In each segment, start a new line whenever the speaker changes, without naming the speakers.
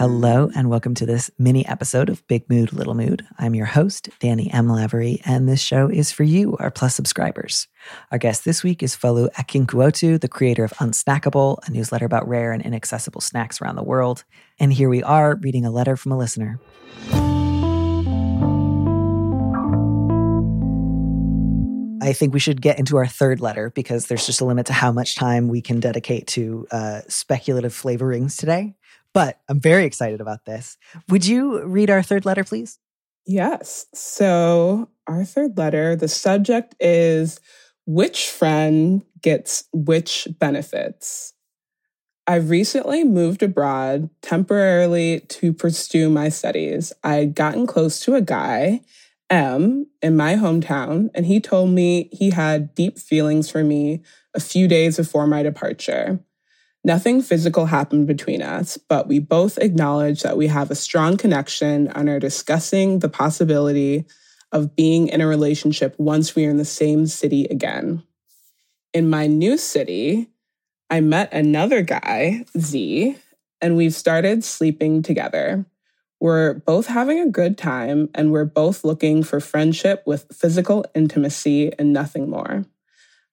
Hello, and welcome to this mini episode of Big Mood, Little Mood. I'm your host, Danny M. Lavery, and this show is for you, our Plus subscribers. Our guest this week is Folu Akinkuotu, the creator of Unsnackable, a newsletter about rare and inaccessible snacks around the world. And here we are reading a letter from a listener. I think we should get into our third letter because there's just a limit to how much time we can dedicate to uh, speculative flavorings today. But I'm very excited about this. Would you read our third letter, please?
Yes. So, our third letter, the subject is which friend gets which benefits? I recently moved abroad temporarily to pursue my studies. I had gotten close to a guy, M, in my hometown, and he told me he had deep feelings for me a few days before my departure. Nothing physical happened between us, but we both acknowledge that we have a strong connection and are discussing the possibility of being in a relationship once we are in the same city again. In my new city, I met another guy, Z, and we've started sleeping together. We're both having a good time, and we're both looking for friendship with physical intimacy and nothing more.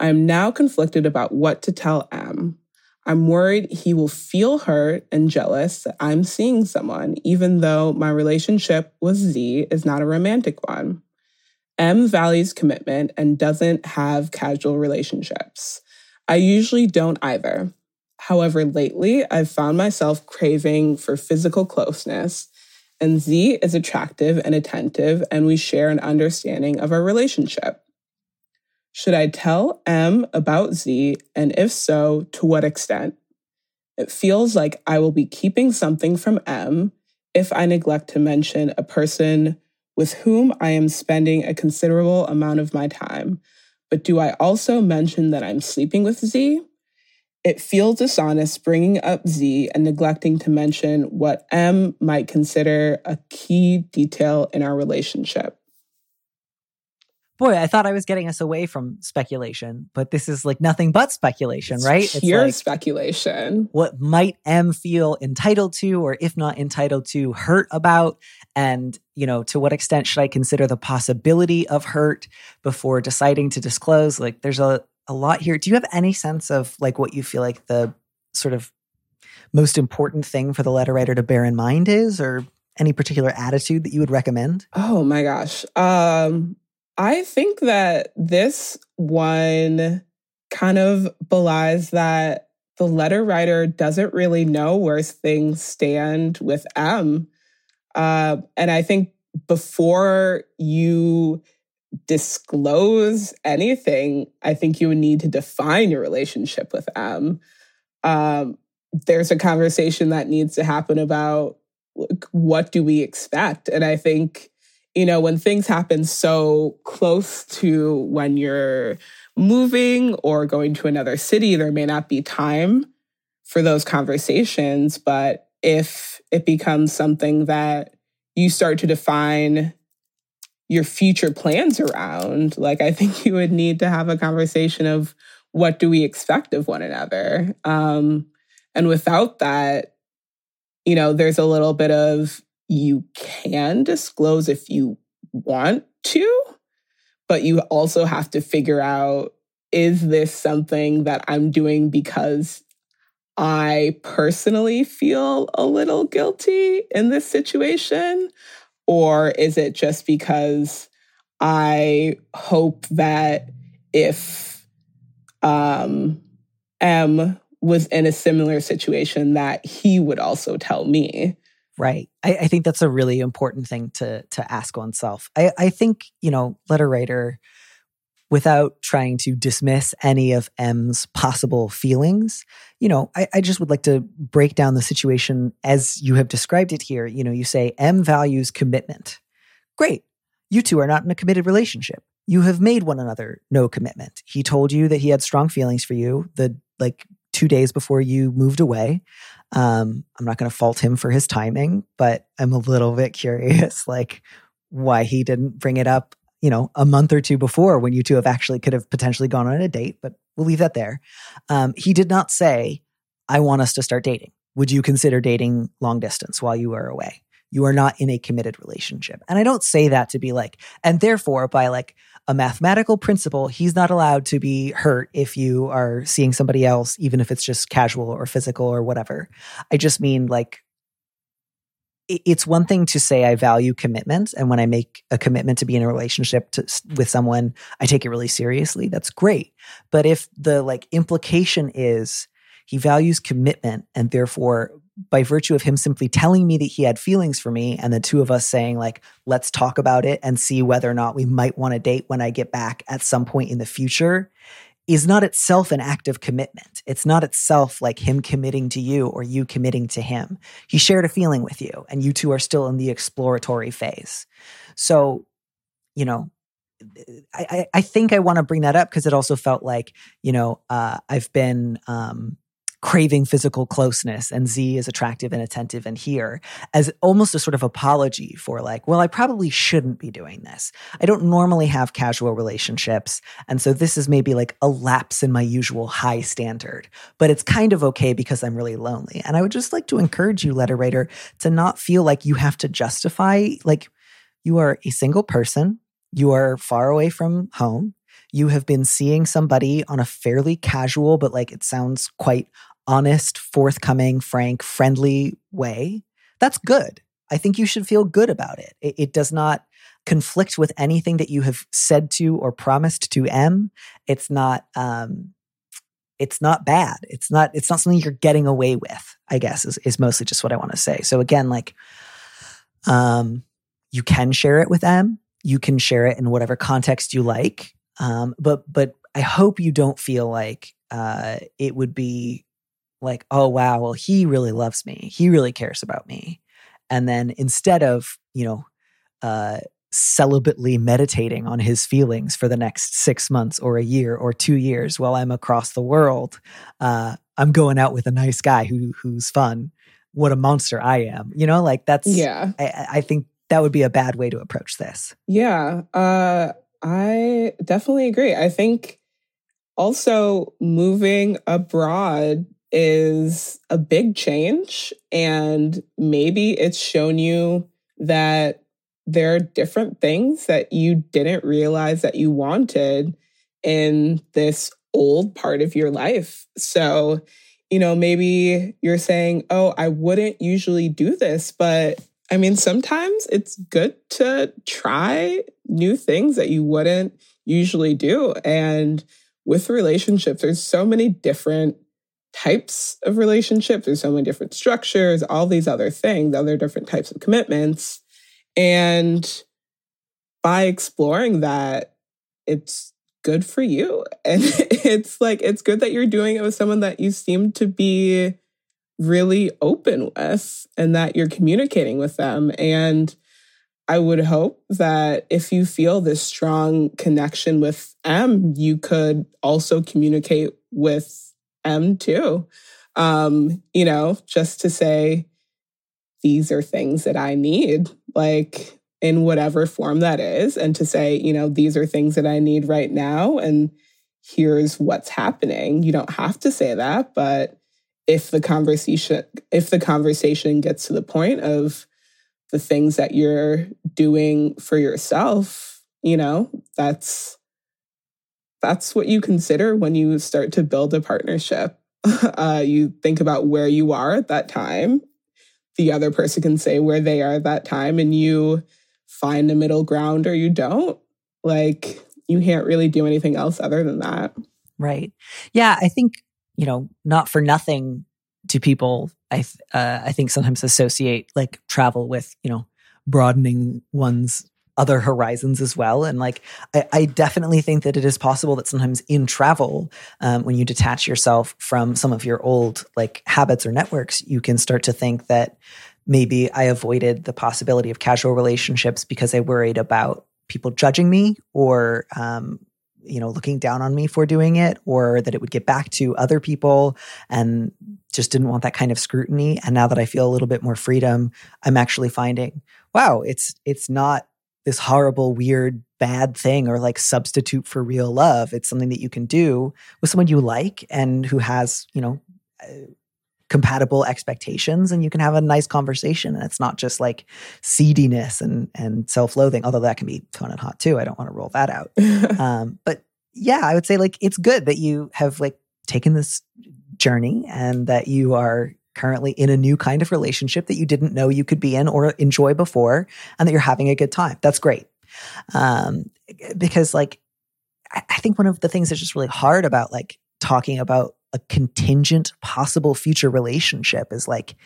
I'm now conflicted about what to tell M. I'm worried he will feel hurt and jealous that I'm seeing someone, even though my relationship with Z is not a romantic one. M values commitment and doesn't have casual relationships. I usually don't either. However, lately I've found myself craving for physical closeness, and Z is attractive and attentive, and we share an understanding of our relationship. Should I tell M about Z, and if so, to what extent? It feels like I will be keeping something from M if I neglect to mention a person with whom I am spending a considerable amount of my time. But do I also mention that I'm sleeping with Z? It feels dishonest bringing up Z and neglecting to mention what M might consider a key detail in our relationship
boy, I thought I was getting us away from speculation, but this is like nothing but speculation,
it's
right?
Pure
it's
like speculation.
What might M feel entitled to, or if not entitled to, hurt about? And, you know, to what extent should I consider the possibility of hurt before deciding to disclose? Like, there's a, a lot here. Do you have any sense of like what you feel like the sort of most important thing for the letter writer to bear in mind is, or any particular attitude that you would recommend?
Oh my gosh. Um, I think that this one kind of belies that the letter writer doesn't really know where things stand with M. Uh, and I think before you disclose anything, I think you would need to define your relationship with M. Um, there's a conversation that needs to happen about like, what do we expect? And I think you know, when things happen so close to when you're moving or going to another city, there may not be time for those conversations. But if it becomes something that you start to define your future plans around, like I think you would need to have a conversation of what do we expect of one another. Um, and without that, you know, there's a little bit of you can disclose if you want to, but you also have to figure out is this something that I'm doing because I personally feel a little guilty in this situation? Or is it just because I hope that if um, M was in a similar situation, that he would also tell me?
Right. I, I, think that's a really important thing to to ask oneself. I, I think, you know, letter writer, without trying to dismiss any of M's possible feelings, you know, I, I just would like to break down the situation as you have described it here. You know, you say M values commitment. Great. You two are not in a committed relationship. You have made one another no commitment. He told you that he had strong feelings for you. The like two days before you moved away. Um, I'm not going to fault him for his timing, but I'm a little bit curious, like why he didn't bring it up, you know, a month or two before when you two have actually could have potentially gone on a date. But we'll leave that there. Um, he did not say, "I want us to start dating." Would you consider dating long distance while you are away? You are not in a committed relationship, and I don't say that to be like, and therefore by like a mathematical principle, he's not allowed to be hurt if you are seeing somebody else, even if it's just casual or physical or whatever. I just mean like it's one thing to say I value commitment. And when I make a commitment to be in a relationship to, with someone, I take it really seriously. That's great. But if the like implication is he values commitment and therefore by virtue of him simply telling me that he had feelings for me and the two of us saying like let's talk about it and see whether or not we might want to date when i get back at some point in the future is not itself an act of commitment. It's not itself like him committing to you or you committing to him. He shared a feeling with you and you two are still in the exploratory phase. So you know I, I think I want to bring that up because it also felt like, you know, uh, I've been um, craving physical closeness and Z is attractive and attentive and here as almost a sort of apology for like, well, I probably shouldn't be doing this. I don't normally have casual relationships. And so this is maybe like a lapse in my usual high standard, but it's kind of okay because I'm really lonely. And I would just like to encourage you, letter writer, to not feel like you have to justify, like you are a single person. You are far away from home you have been seeing somebody on a fairly casual, but like it sounds quite honest, forthcoming, frank, friendly way, that's good. I think you should feel good about it. it. It, does not conflict with anything that you have said to or promised to M. It's not um it's not bad. It's not it's not something you're getting away with, I guess, is, is mostly just what I want to say. So again, like um you can share it with M. You can share it in whatever context you like. Um, but but I hope you don't feel like uh, it would be like, oh, wow, well, he really loves me. He really cares about me. And then instead of, you know, uh, celibately meditating on his feelings for the next six months or a year or two years while I'm across the world, uh, I'm going out with a nice guy who who's fun. What a monster I am. You know, like that's,
yeah.
I, I think that would be a bad way to approach this.
Yeah. Uh, I definitely agree. I think also moving abroad is a big change. And maybe it's shown you that there are different things that you didn't realize that you wanted in this old part of your life. So, you know, maybe you're saying, oh, I wouldn't usually do this, but I mean, sometimes it's good to try new things that you wouldn't usually do. And with relationships, there's so many different types of relationships. There's so many different structures, all these other things, other different types of commitments. And by exploring that, it's good for you. And it's like, it's good that you're doing it with someone that you seem to be really open with and that you're communicating with them. And I would hope that if you feel this strong connection with M, you could also communicate with M too. Um, you know, just to say, these are things that I need, like in whatever form that is, and to say, you know, these are things that I need right now, and here's what's happening. You don't have to say that, but if the conversation if the conversation gets to the point of the things that you're doing for yourself, you know, that's that's what you consider when you start to build a partnership. Uh, you think about where you are at that time. The other person can say where they are at that time, and you find a middle ground or you don't. Like, you can't really do anything else other than that.
Right. Yeah. I think, you know, not for nothing to people, I, uh, I think sometimes associate like travel with, you know, broadening one's other horizons as well. And like, I, I, definitely think that it is possible that sometimes in travel, um, when you detach yourself from some of your old like habits or networks, you can start to think that maybe I avoided the possibility of casual relationships because I worried about people judging me or, um, you know, looking down on me for doing it or that it would get back to other people and just didn't want that kind of scrutiny. And now that I feel a little bit more freedom, I'm actually finding, wow, it's it's not this horrible, weird, bad thing or like substitute for real love. It's something that you can do with someone you like and who has, you know, uh, compatible expectations and you can have a nice conversation and it's not just like seediness and and self-loathing although that can be fun and hot too i don't want to roll that out um, but yeah i would say like it's good that you have like taken this journey and that you are currently in a new kind of relationship that you didn't know you could be in or enjoy before and that you're having a good time. That's great. Um, because like I, think one of the things that's just really hard about like talking about a contingent possible future relationship is like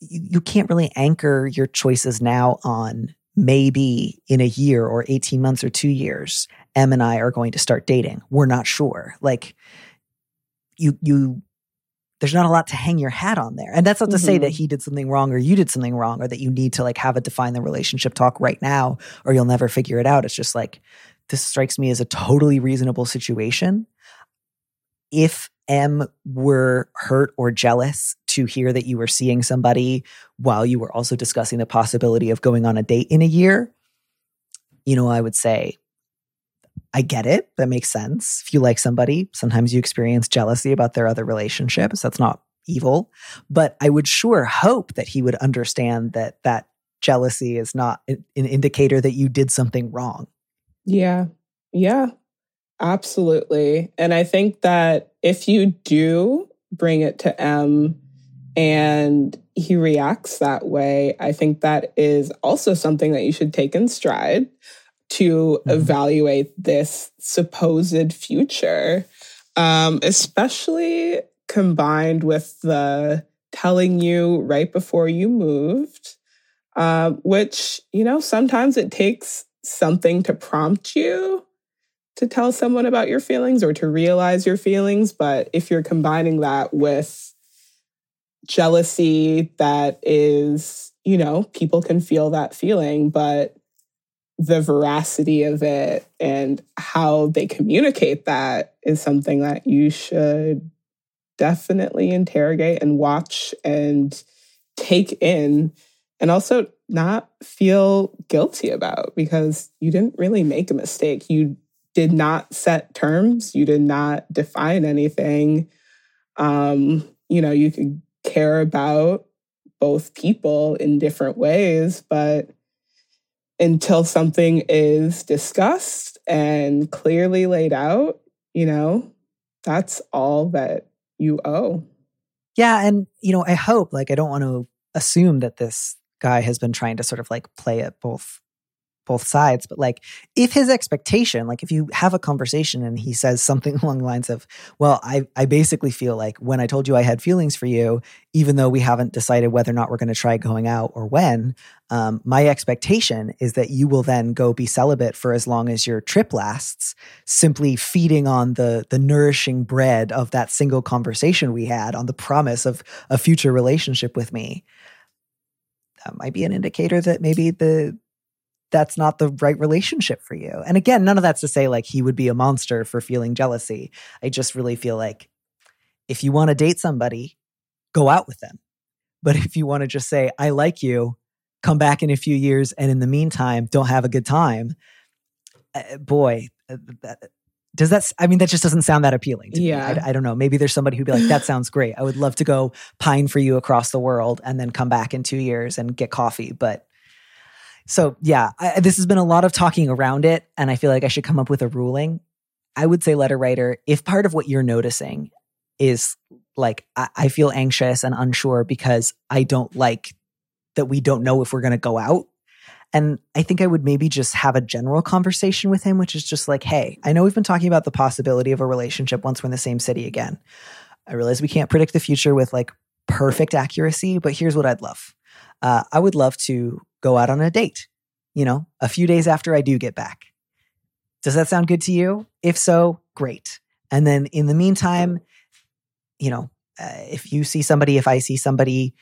you, you can't really anchor your choices now on maybe in a year or 18 months or two years M and i are going to start dating. We're not sure. Like you you there's not a lot to hang your hat on there and that's not to mm-hmm. say that mm-hmm. he did something wrong or you did something wrong or that you need to like have a define the relationship talk right now or you'll never figure it out it's just like this strikes me as a totally reasonable situation if M were hurt or jealous to hear that you were seeing somebody while you were also discussing the possibility of going on a date in a year, you know, I would say, I get it. That makes sense. If you like somebody, sometimes you experience jealousy about their other relationships. That's not evil. But I would sure hope that he would understand that that jealousy is not an indicator that you did something wrong.
Yeah. Yeah. Absolutely. And I think that if you do bring it to M and he reacts that way, I think that is also something that you should take in stride to mm-hmm. evaluate this supposed future, um, especially combined with the telling you right before you moved, uh, which, you know, sometimes it takes something to prompt you to tell someone about your feelings or to realize your feelings. But if you're combining that with jealousy, that is, you know, people can feel that feeling, but the veracity of it and how they communicate that is something that you should definitely interrogate and watch and take in and also not feel guilty about because you didn't really make a mistake. You did not set terms, you did not define anything. Um, you know, you could care about both people in different ways, but until something is discussed and clearly laid out, you know, that's all that you owe.
Yeah. And, you know, I hope, like, I don't want to assume that this guy has been trying to sort of like play it both both sides but like if his expectation like if you have a conversation and he says something along the lines of well i i basically feel like when i told you i had feelings for you even though we haven't decided whether or not we're going to try going out or when um, my expectation is that you will then go be celibate for as long as your trip lasts simply feeding on the the nourishing bread of that single conversation we had on the promise of a future relationship with me. That might be an indicator that maybe the that's not the right relationship for you. And again, none of that's to say like he would be a monster for feeling jealousy. I just really feel like if you want to date somebody, go out with them. But if you want to just say, I like you, come back in a few years, and in the meantime, don't have a good time, uh, boy, uh, that, does that, I mean, that just doesn't sound that appealing to
yeah.
me. I, I don't know. Maybe there's somebody who'd be like, that sounds great. I would love to go pine for you across the world and then come back in two years and get coffee. But so yeah, I, this has been a lot of talking around it, and I feel like I should come up with a ruling. I would say, letter writer, if part of what you're noticing is like I, I feel anxious and unsure because I don't like that we don't know if we're going to go out. And I think I would maybe just have a general conversation with him, which is just like, hey, I know we've been talking about the possibility of a relationship once we're in the same city again. I realize we can't predict the future with like perfect accuracy, but here's what I'd love. Uh, I would love to go out on a date, you know, a few days after I do get back. Does that sound good to you? If so, great. And then in the meantime, you know, uh, if you see somebody, if I see somebody,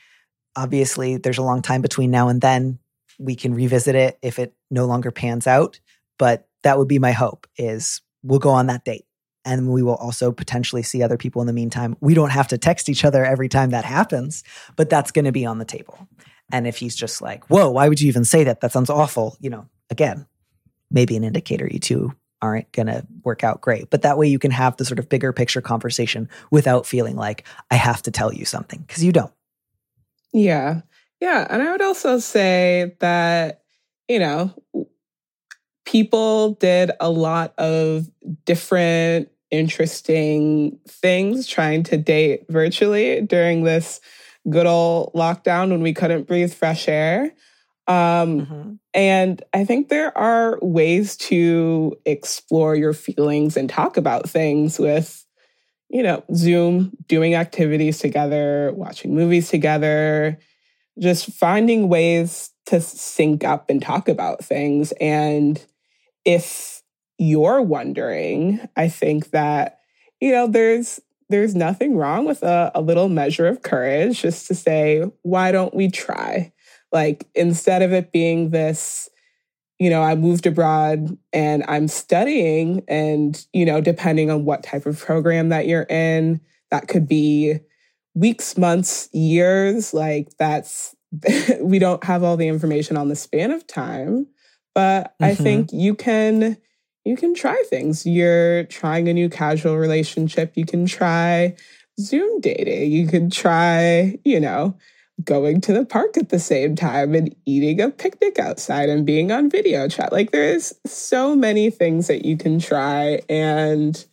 obviously there's a long time between now and then. We can revisit it if it no longer pans out. But that would be my hope is we'll go on that date. And we will also potentially see other people in the meantime. We don't have to text each other every time that happens, but that's going to be on the table. And if he's just like, whoa, why would you even say that? That sounds awful. You know, again, maybe an indicator you two aren't going to work out great. But that way you can have the sort of bigger picture conversation without feeling like I have to tell you something because you don't.
Yeah. Yeah. And I would also say that, you know, people did a lot of different interesting things trying to date virtually during this good old lockdown when we couldn't breathe fresh air. Um, mm-hmm. And I think there are ways to explore your feelings and talk about things with, you know, Zoom, doing activities together, watching movies together, just finding ways to sync up and talk about things. And if you're wondering, I think that, you know, there's there's nothing wrong with a, a little measure of courage just to say, why don't we try? Like instead of it being this, you know, I moved abroad and I'm studying, and, you know, depending on what type of program that you're in, that could be weeks, months, years. Like that's, we don't have all the information on the span of time. But mm-hmm. I think you can you can try things. You're trying a new casual relationship. You can try Zoom dating. You can try, you know, going to the park at the same time and eating a picnic outside and being on video chat. Like there's so many things that you can try and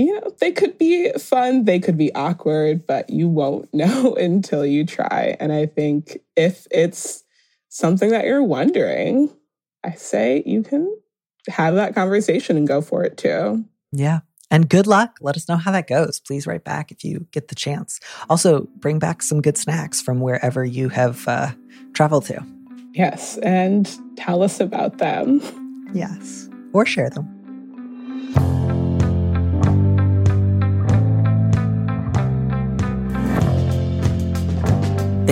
you know, they could be fun, they could be awkward, but you won't know until you try. And I think if it's something that you're wondering, I say you can have that conversation and go for it too.
Yeah. And good luck. Let us know how that goes. Please write back if you get the chance. Also, bring back some good snacks from wherever you have uh, traveled to.
Yes. And tell us about them.
Yes. Or share them.